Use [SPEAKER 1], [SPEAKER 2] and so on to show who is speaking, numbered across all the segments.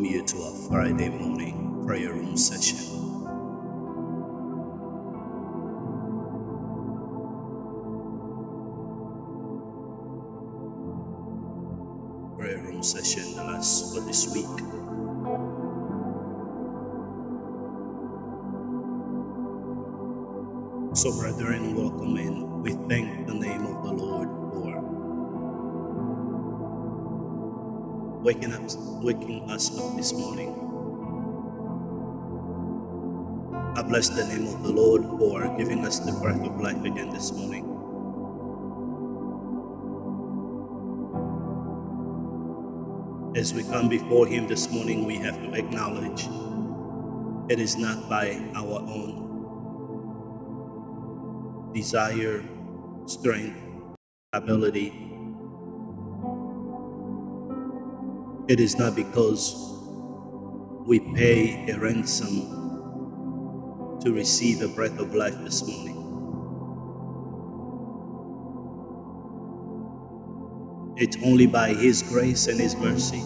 [SPEAKER 1] You to our Friday morning prayer room session. Prayer room session the last for this week. So, brethren, welcome in. We thank the name of waking up, waking us up this morning. I bless the name of the Lord for giving us the breath of life again this morning. As we come before Him this morning, we have to acknowledge it is not by our own desire, strength, ability. It is not because we pay a ransom to receive a breath of life this morning. It's only by His grace and His mercy,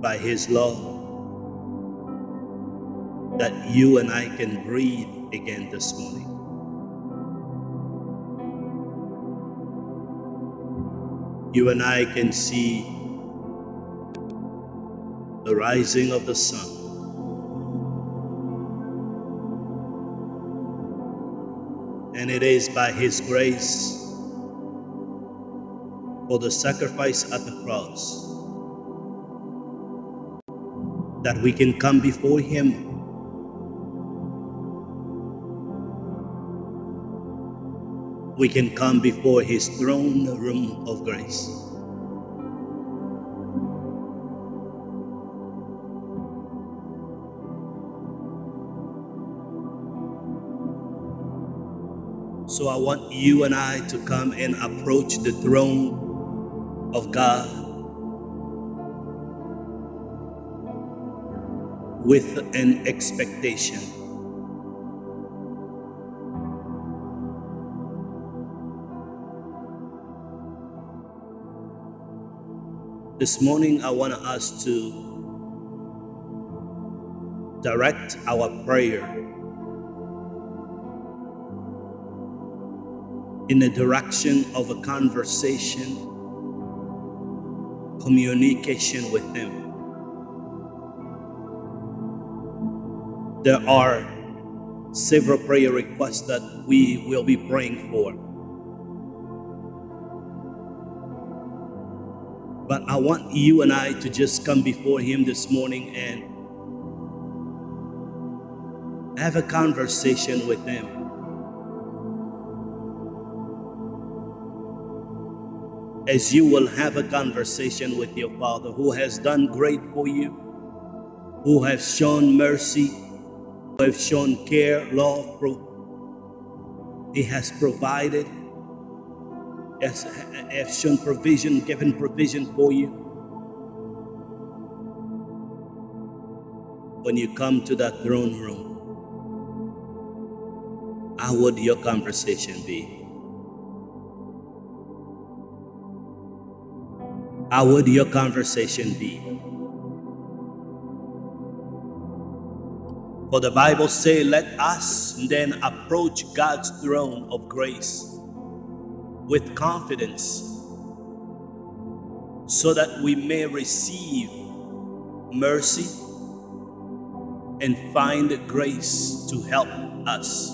[SPEAKER 1] by His love, that you and I can breathe again this morning. You and I can see the rising of the sun. And it is by His grace for the sacrifice at the cross that we can come before Him we can come before his throne room of grace. So I want you and I to come and approach the throne of God with an expectation. This morning, I want us to direct our prayer in the direction of a conversation, communication with Him. There are several prayer requests that we will be praying for. But I want you and I to just come before Him this morning and have a conversation with Him. As you will have a conversation with your Father who has done great for you, who has shown mercy, who has shown care, love, He has provided has, has shown provision, given provision for you. When you come to that throne room, how would your conversation be? How would your conversation be? For the Bible say, let us then approach God's throne of grace with confidence so that we may receive mercy and find grace to help us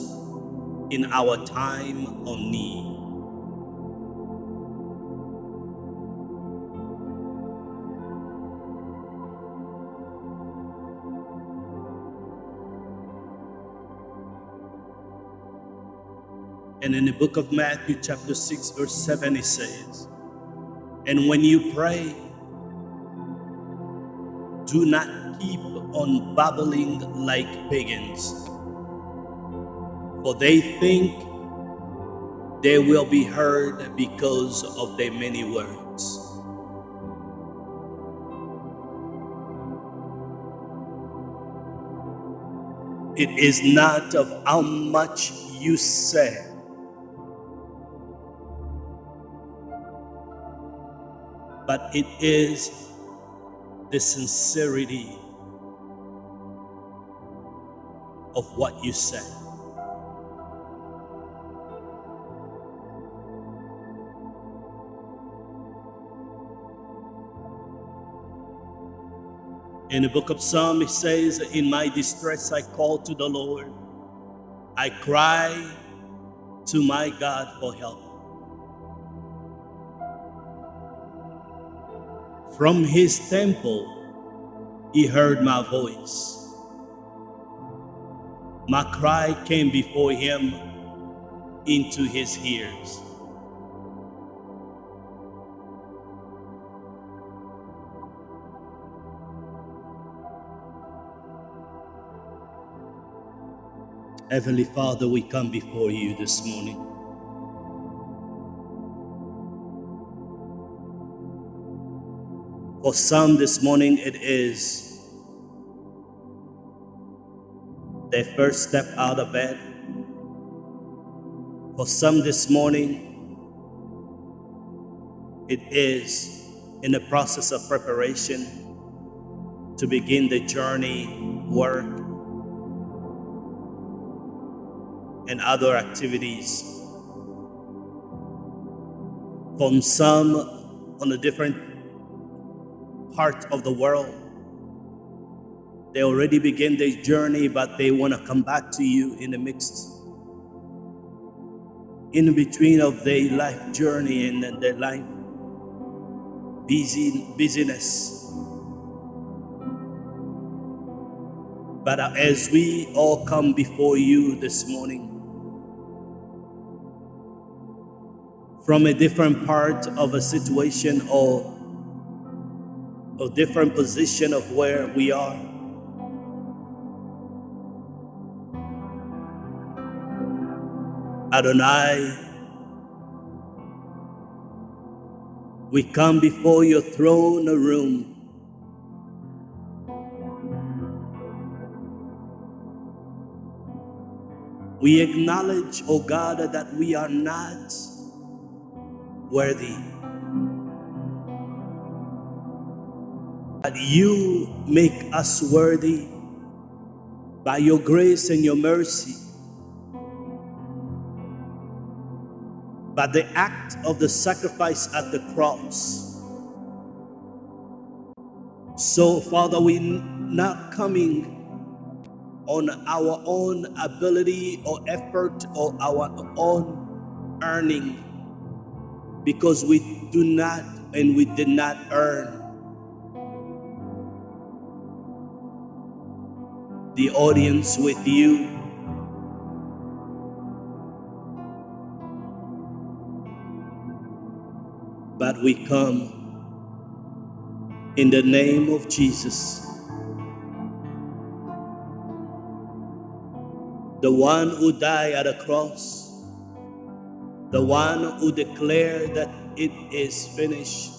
[SPEAKER 1] in our time of need. And in the book of Matthew, chapter 6, verse 7, it says, And when you pray, do not keep on babbling like pagans, for they think they will be heard because of their many words. It is not of how much you say, but it is the sincerity of what you say. In the book of Psalm, it says, In my distress I call to the Lord. I cry to my God for help. From his temple, he heard my voice. My cry came before him into his ears. Heavenly Father, we come before you this morning. For some this morning, it is their first step out of bed. For some this morning, it is in the process of preparation to begin the journey, work, and other activities. From some on a different part of the world, they already begin their journey, but they want to come back to you in the midst, in between of their life journey and their life busy busyness. But as we all come before you this morning, from a different part of a situation or a different position of where we are. Adonai, we come before your throne room. We acknowledge, O oh God, that we are not worthy. But you make us worthy by your grace and your mercy. By the act of the sacrifice at the cross. So, Father, we're not coming on our own ability or effort or our own earning because we do not and we did not earn the audience with you. But we come in the name of Jesus, the one who died at a cross the one who declared that it is finished.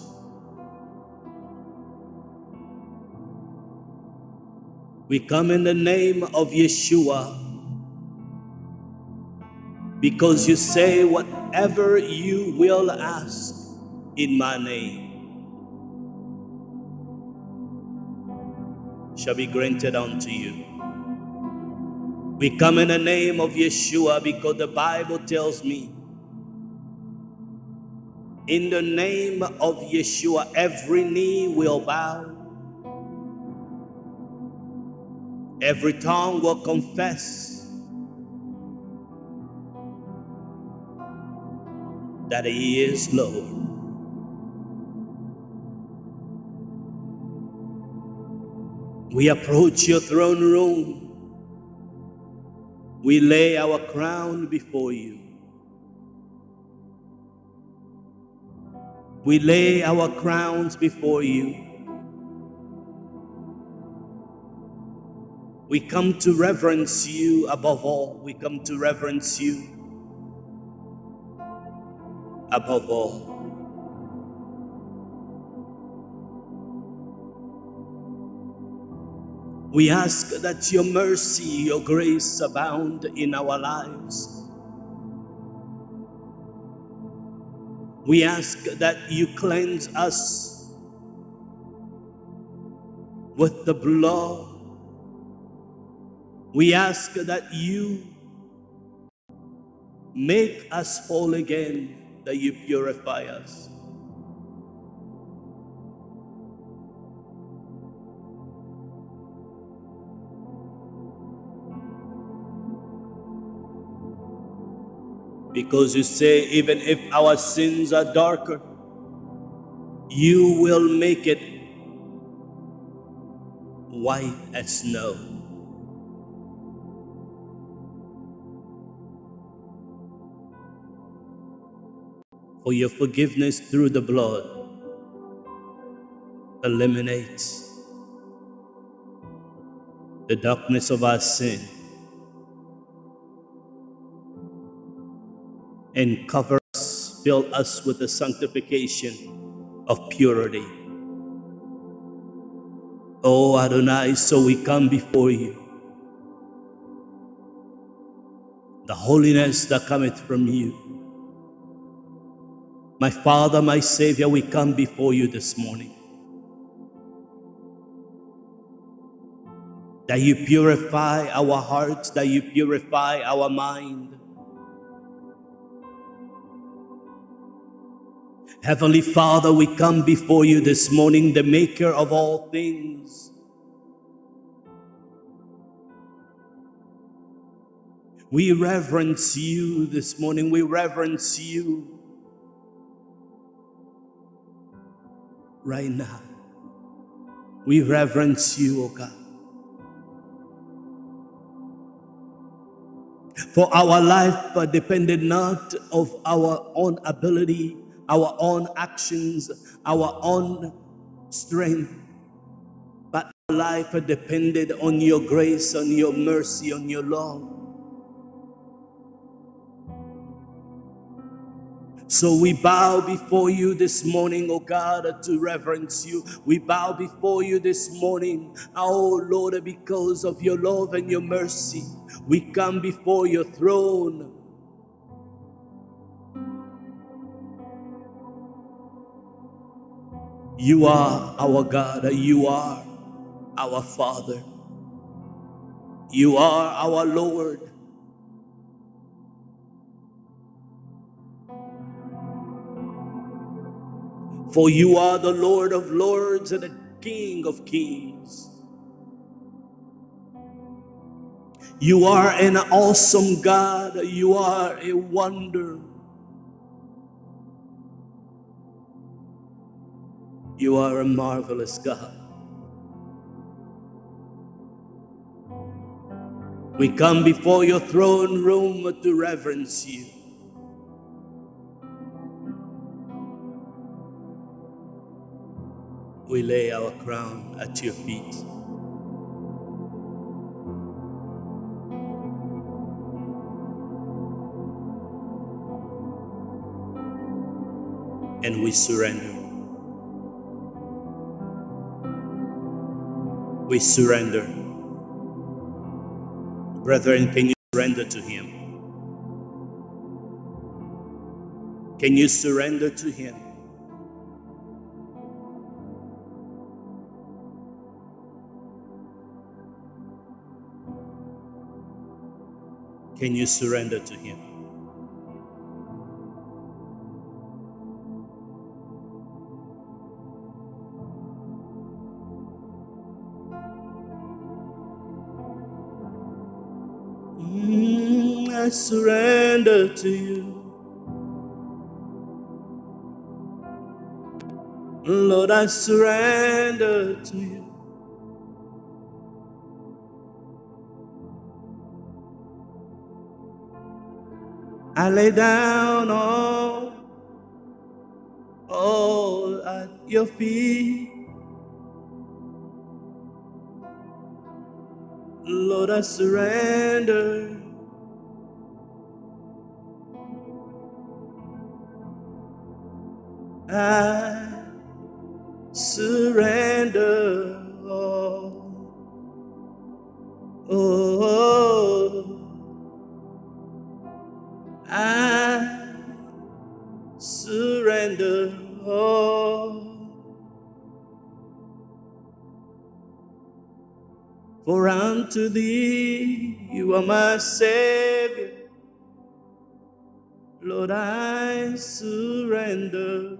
[SPEAKER 1] We come in the name of Yeshua because you say, Whatever you will ask in my name shall be granted unto you. We come in the name of Yeshua because the Bible tells me in the name of Yeshua, every knee will bow, every tongue will confess that He is Lord. We approach your throne room. We lay our crown before you. We lay our crowns before you. We come to reverence you above all. We come to reverence you. above all. We ask that your mercy, your grace abound in our lives. We ask that you cleanse us with the blood. We ask that you make us whole again, that you purify us. Because you say, even if our sins are darker, you will make it white as snow. For your forgiveness through the blood eliminates the darkness of our sin and cover us, fill us with the sanctification of purity. Oh Adonai, so we come before you. The holiness that cometh from you. My Father, my Savior, we come before you this morning. That you purify our hearts, that you purify our mind, Heavenly Father, we come before you this morning, the maker of all things. We reverence you this morning. We reverence you right now. We reverence you, O God. For our life depended not of our own ability, our own actions, our own strength, but our life depended on your grace, on your mercy, on your love. So we bow before you this morning, oh God, to reverence you. We bow before you this morning, oh Lord, because of your love and your mercy. We come before your throne You are our God. You are our Father. You are our Lord. For you are the Lord of lords and the King of kings. You are an awesome God. You are a wonder. You are a marvelous God. We come before your throne room to reverence you. We lay our crown at your feet. And we surrender. we surrender. Brethren, can you surrender to Him? Can you surrender to Him? Can you surrender to Him? Mm, I surrender to you. Lord, I surrender to you. I lay down all, all at your feet. Lord, I surrender. I surrender Unto thee you are my Savior. Lord, I surrender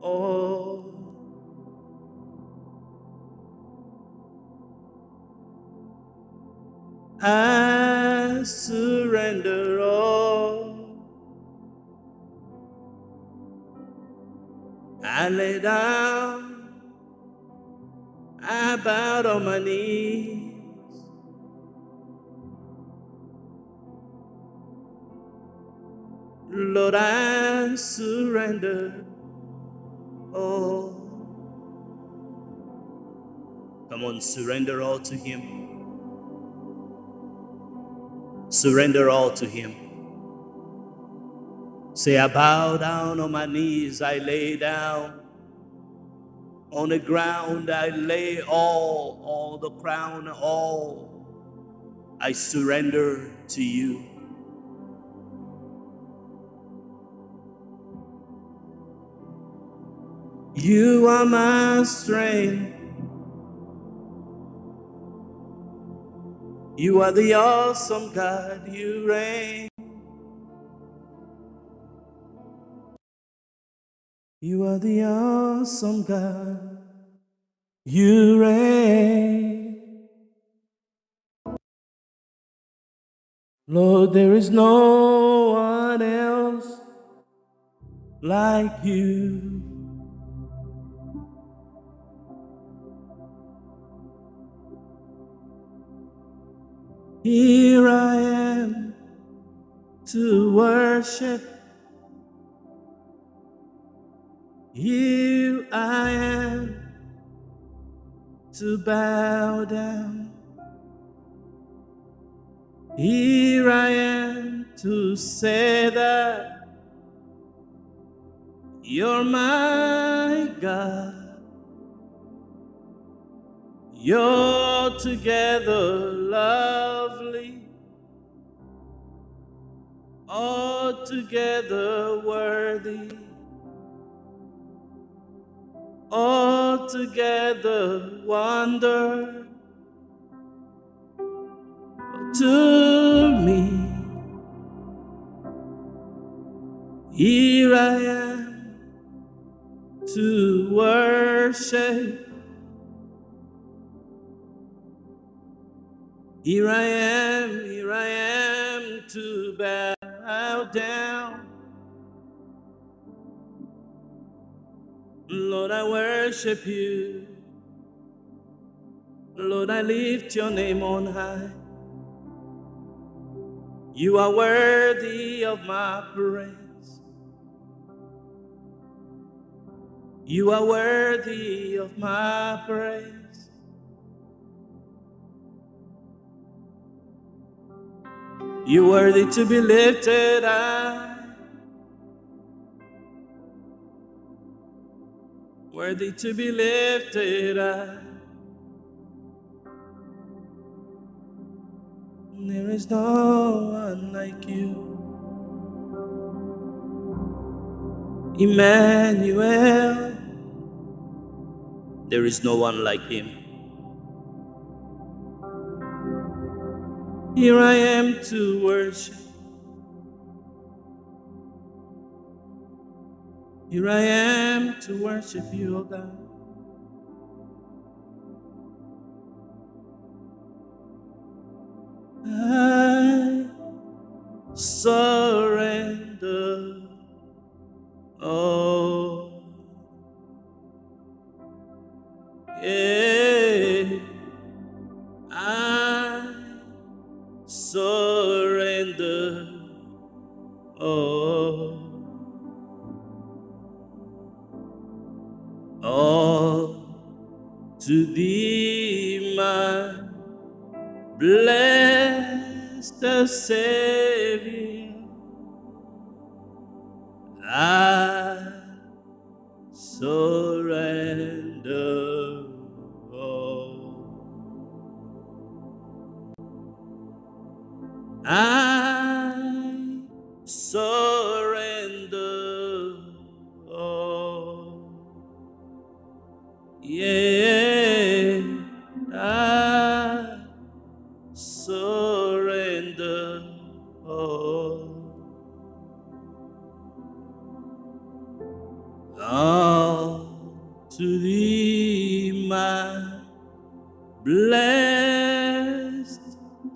[SPEAKER 1] all. I surrender all. I lay down, I bowed on my knees. Lord, I surrender all. Come on, surrender all to Him. Surrender all to Him. Say, I bow down on my knees, I lay down. On the ground, I lay all, all the crown, all. I surrender to you. You are my strength. You are the awesome God, you reign. You are the awesome God, you reign. Lord, there is no one else like you. Here I am to worship. Here I am to bow down. Here I am to say that you're my God. You're together lovely, altogether worthy, altogether wonder to me. Here I am to worship. Here I am, here I am to bow down. Lord, I worship you. Lord, I lift your name on high. You are worthy of my praise. You are worthy of my praise. You worthy to be lifted up. Worthy to be lifted up. There is no one like you. Emmanuel. There is no one like him. Here I am to worship. Here I am to worship you, O God. I surrender all. Yeah,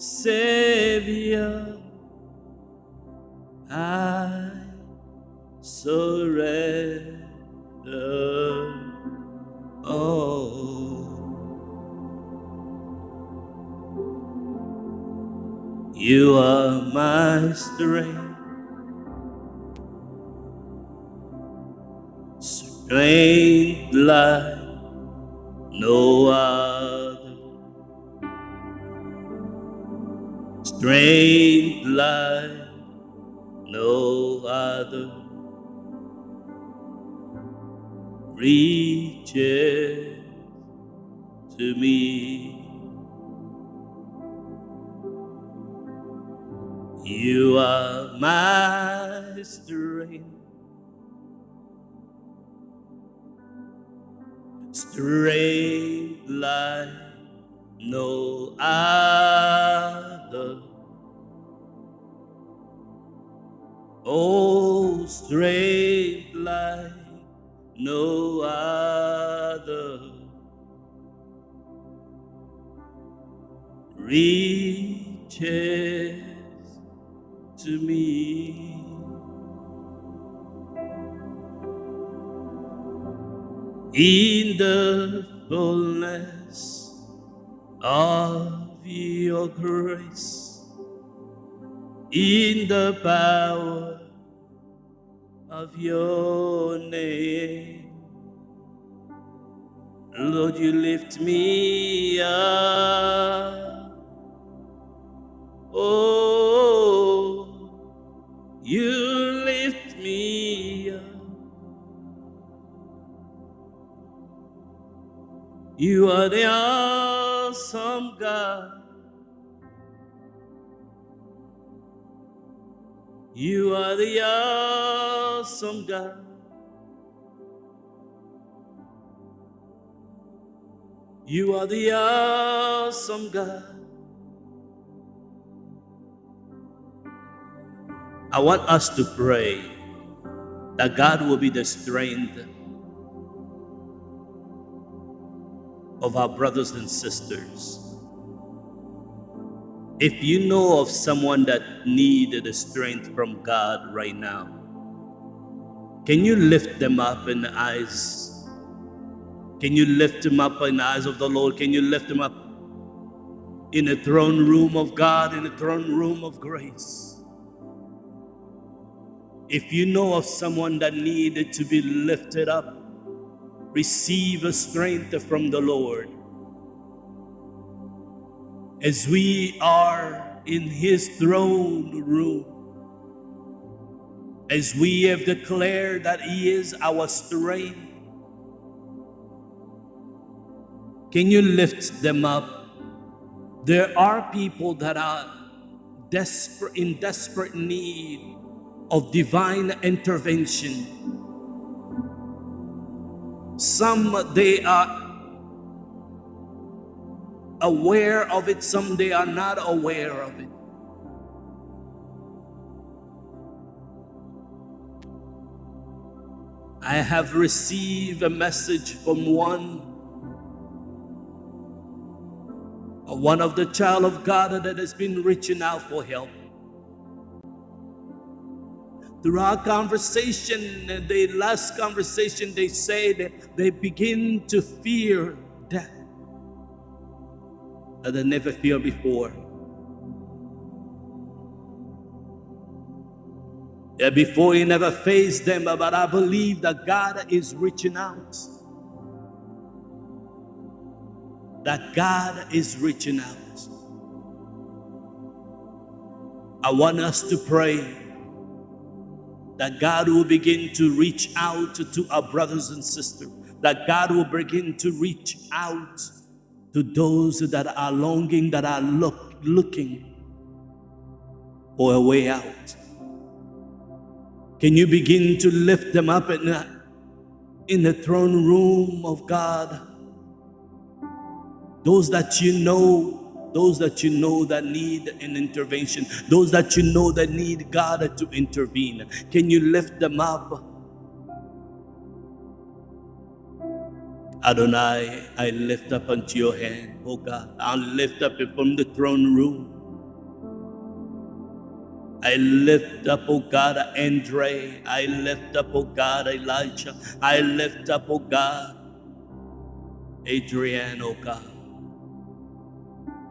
[SPEAKER 1] Savior, I surrender all. You are my strength, strength like strength like no other reaches to me. You are my strength, strength like no other. Oh, strength like no other. Reaches to me. In the fullness of your grace, in the power of your name. Lord, you lift me up. Oh, you lift me up. You are the awesome God. You are the awesome God. You are the awesome God. I want us to pray that God will be the strength of our brothers and sisters. If you know of someone that needed the strength from God right now, can you lift them up in the eyes? Can you lift them up in the eyes of the Lord? Can you lift them up in the throne room of God, in the throne room of grace? If you know of someone that needed to be lifted up, receive a strength from the Lord. As we are in His throne room, as we have declared that He is our strength, can you lift them up? There are people that are desperate in desperate need of divine intervention. Some they are aware of it, some they are not aware of it. I have received a message from one one of the child of God that has been reaching out for help. Through our conversation, the last conversation, they say that they begin to fear death that they never feared before. Yeah, before he never faced them, but I believe that God is reaching out. That God is reaching out. I want us to pray that God will begin to reach out to our brothers and sisters, that God will begin to reach out to those that are longing, that are look, looking for a way out. Can you begin to lift them up in the, in the throne room of God? Those that you know those that you know that need an intervention, those that you know that need God to intervene. Can you lift them up? Adonai, I lift up unto your hand, O God. I lift up it from the throne room. I lift up, O God, Andre. I lift up, O God, Elijah. I lift up, oh God, Adrian, O God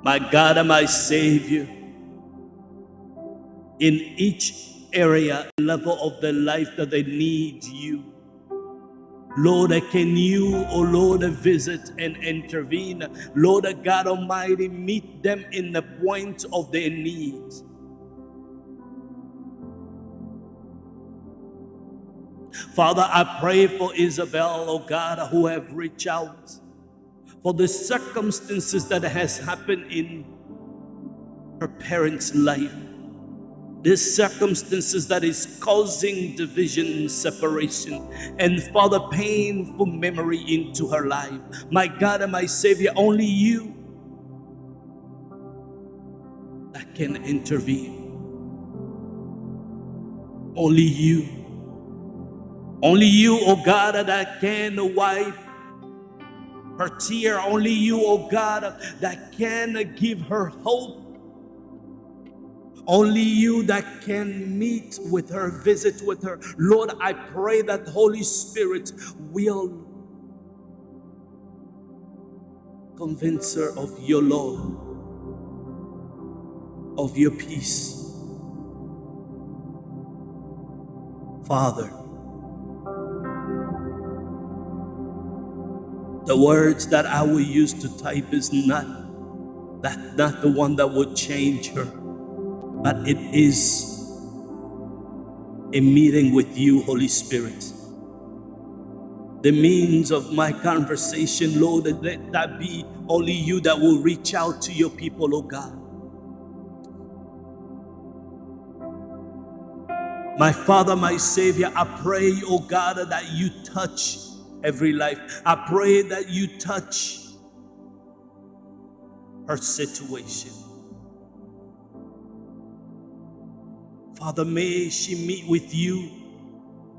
[SPEAKER 1] my God and my Savior, in each area, level of their life that they need you. Lord, can you, oh Lord, visit and intervene? Lord God Almighty, meet them in the point of their needs. Father, I pray for Isabel, oh God, who have reached out for the circumstances that has happened in her parents' life. These circumstances that is causing division, separation, and Father, painful memory into her life. My God and my Savior, only you that can intervene. Only you. Only you, oh God, that can wipe her tear. Only you, oh God, that can give her hope. Only you that can meet with her, visit with her. Lord, I pray that Holy Spirit will convince her of your love, of your peace. Father, The words that I will use to type is not that not the one that would change her, but it is a meeting with you, Holy Spirit. The means of my conversation, Lord, let that be only you that will reach out to your people, oh God. My Father, my Savior, I pray, oh God, that you touch every life. I pray that you touch her situation. Father, may she meet with you.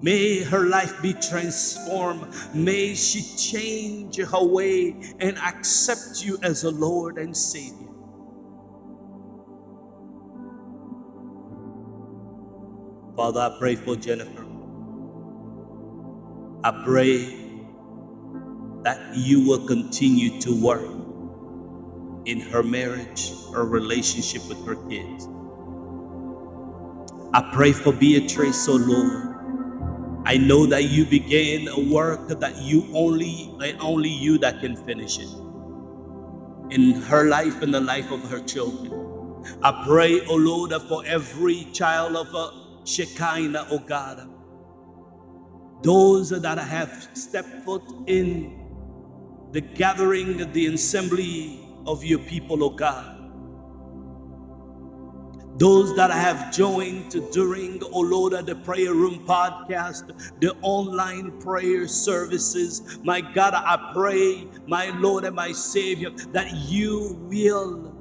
[SPEAKER 1] May her life be transformed. May she change her way and accept you as a Lord and Savior. Father, I pray for Jennifer. I pray that you will continue to work in her marriage, her relationship with her kids. I pray for Beatrice, oh Lord. I know that you began a work that you only, only you that can finish it in her life and the life of her children. I pray, oh Lord, for every child of a Shekinah, oh God, those that have stepped foot in the gathering, the assembly of your people, O God. Those that have joined during, O Lord, the Prayer Room podcast, the online prayer services, my God, I pray, my Lord and my Savior, that you will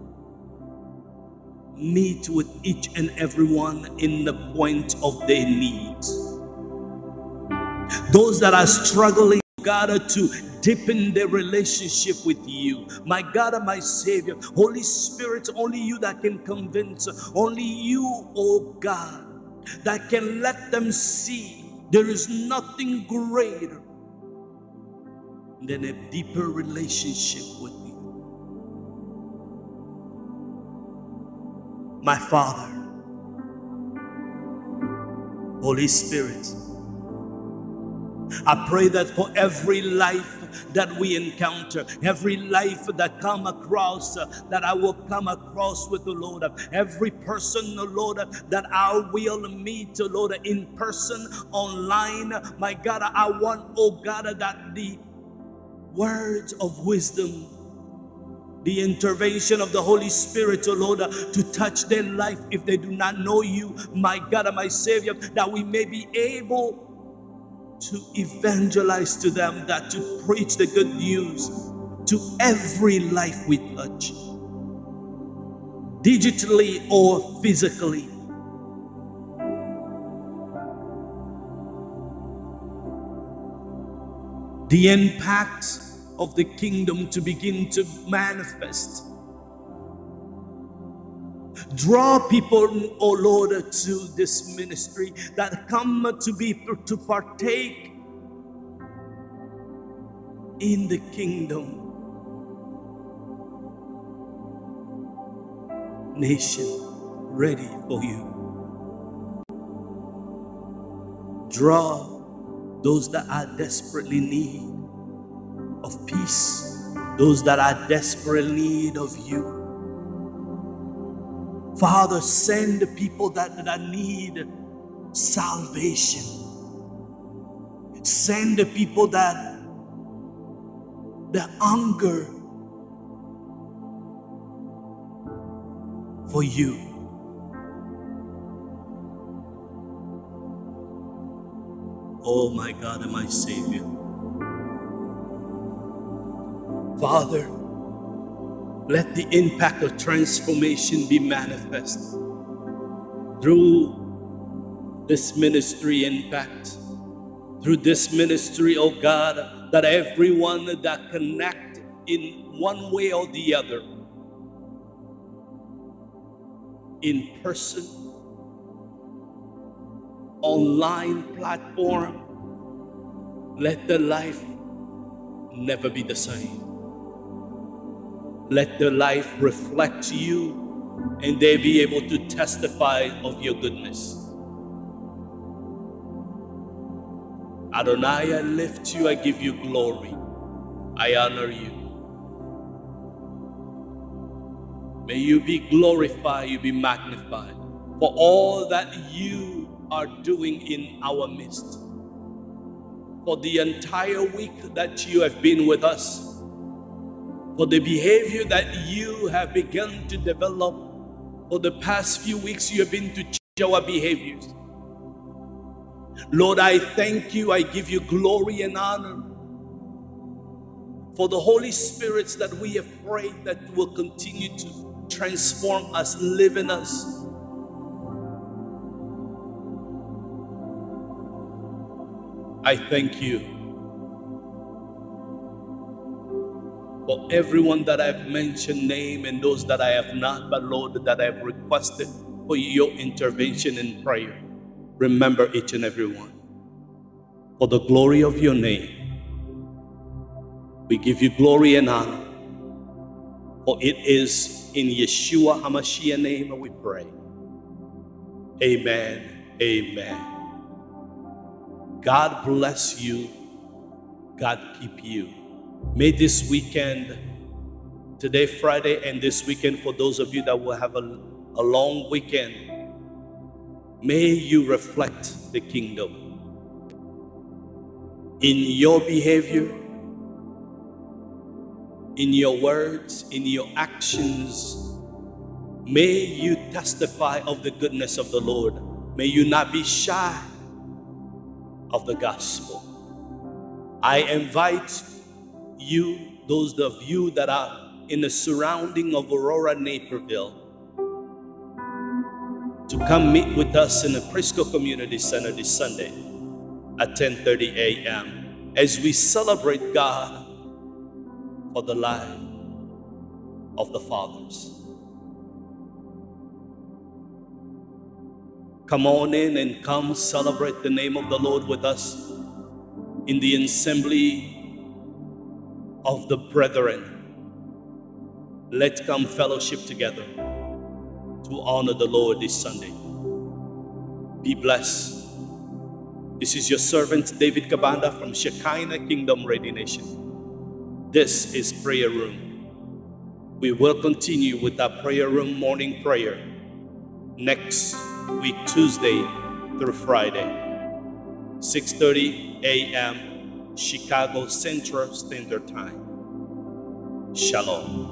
[SPEAKER 1] meet with each and everyone in the point of their needs. Those that are struggling, God, to deepen their relationship with you. My God and my Savior, Holy Spirit, only you that can convince, only you, oh God, that can let them see there is nothing greater than a deeper relationship with you. My Father, Holy Spirit, I pray that for every life that we encounter, every life that come across, that I will come across with the Lord, every person, the Lord, that I will meet, the Lord, in person, online, my God, I want, oh God, that the words of wisdom the intervention of the Holy Spirit, oh Lord, to touch their life if they do not know you, my God and my Savior, that we may be able to evangelize to them, that to preach the good news to every life we touch, digitally or physically. The impact of the kingdom to begin to manifest. Draw people, oh Lord, to this ministry that come to be to partake in the kingdom. Nation ready for you. Draw those that are desperately need of peace, those that are desperate need of you. Father, send the people that, that need salvation. Send the people that the hunger for you. Oh my God and my Savior. Father, let the impact of transformation be manifest through this ministry impact. Through this ministry, oh God, that everyone that connect in one way or the other, in person, online platform, let the life never be the same. Let their life reflect you and they be able to testify of your goodness. Adonai, I lift you, I give you glory, I honor you. May you be glorified, you be magnified for all that you are doing in our midst. For the entire week that you have been with us for the behavior that you have begun to develop for the past few weeks. You have been to change our behaviors. Lord, I thank you. I give you glory and honor for the Holy Spirits that we have prayed that will continue to transform us, live in us. I thank you. For everyone that I've mentioned name and those that I have not, but Lord, that I've requested for your intervention in prayer. Remember each and every one. For the glory of your name, we give you glory and honor. For it is in Yeshua HaMashiach name we pray. Amen. Amen. God bless you. God keep you. May this weekend, today, Friday, and this weekend, for those of you that will have a, a long weekend, may you reflect the kingdom in your behavior, in your words, in your actions. May you testify of the goodness of the Lord. May you not be shy of the gospel. I invite you, those of you that are in the surrounding of Aurora, Naperville, to come meet with us in the Prisco Community Center this Sunday at 10:30 a.m. as we celebrate God for the life of the fathers. Come on in and come celebrate the name of the Lord with us in the assembly of the brethren. Let's come fellowship together to honor the Lord this Sunday. Be blessed This is your servant David Kabanda from Shekinah Kingdom Radio Nation. This is Prayer Room. We will continue with our Prayer Room morning prayer next week, Tuesday through Friday, 6:30 a.m. Chicago Central Standard Time. Shalom.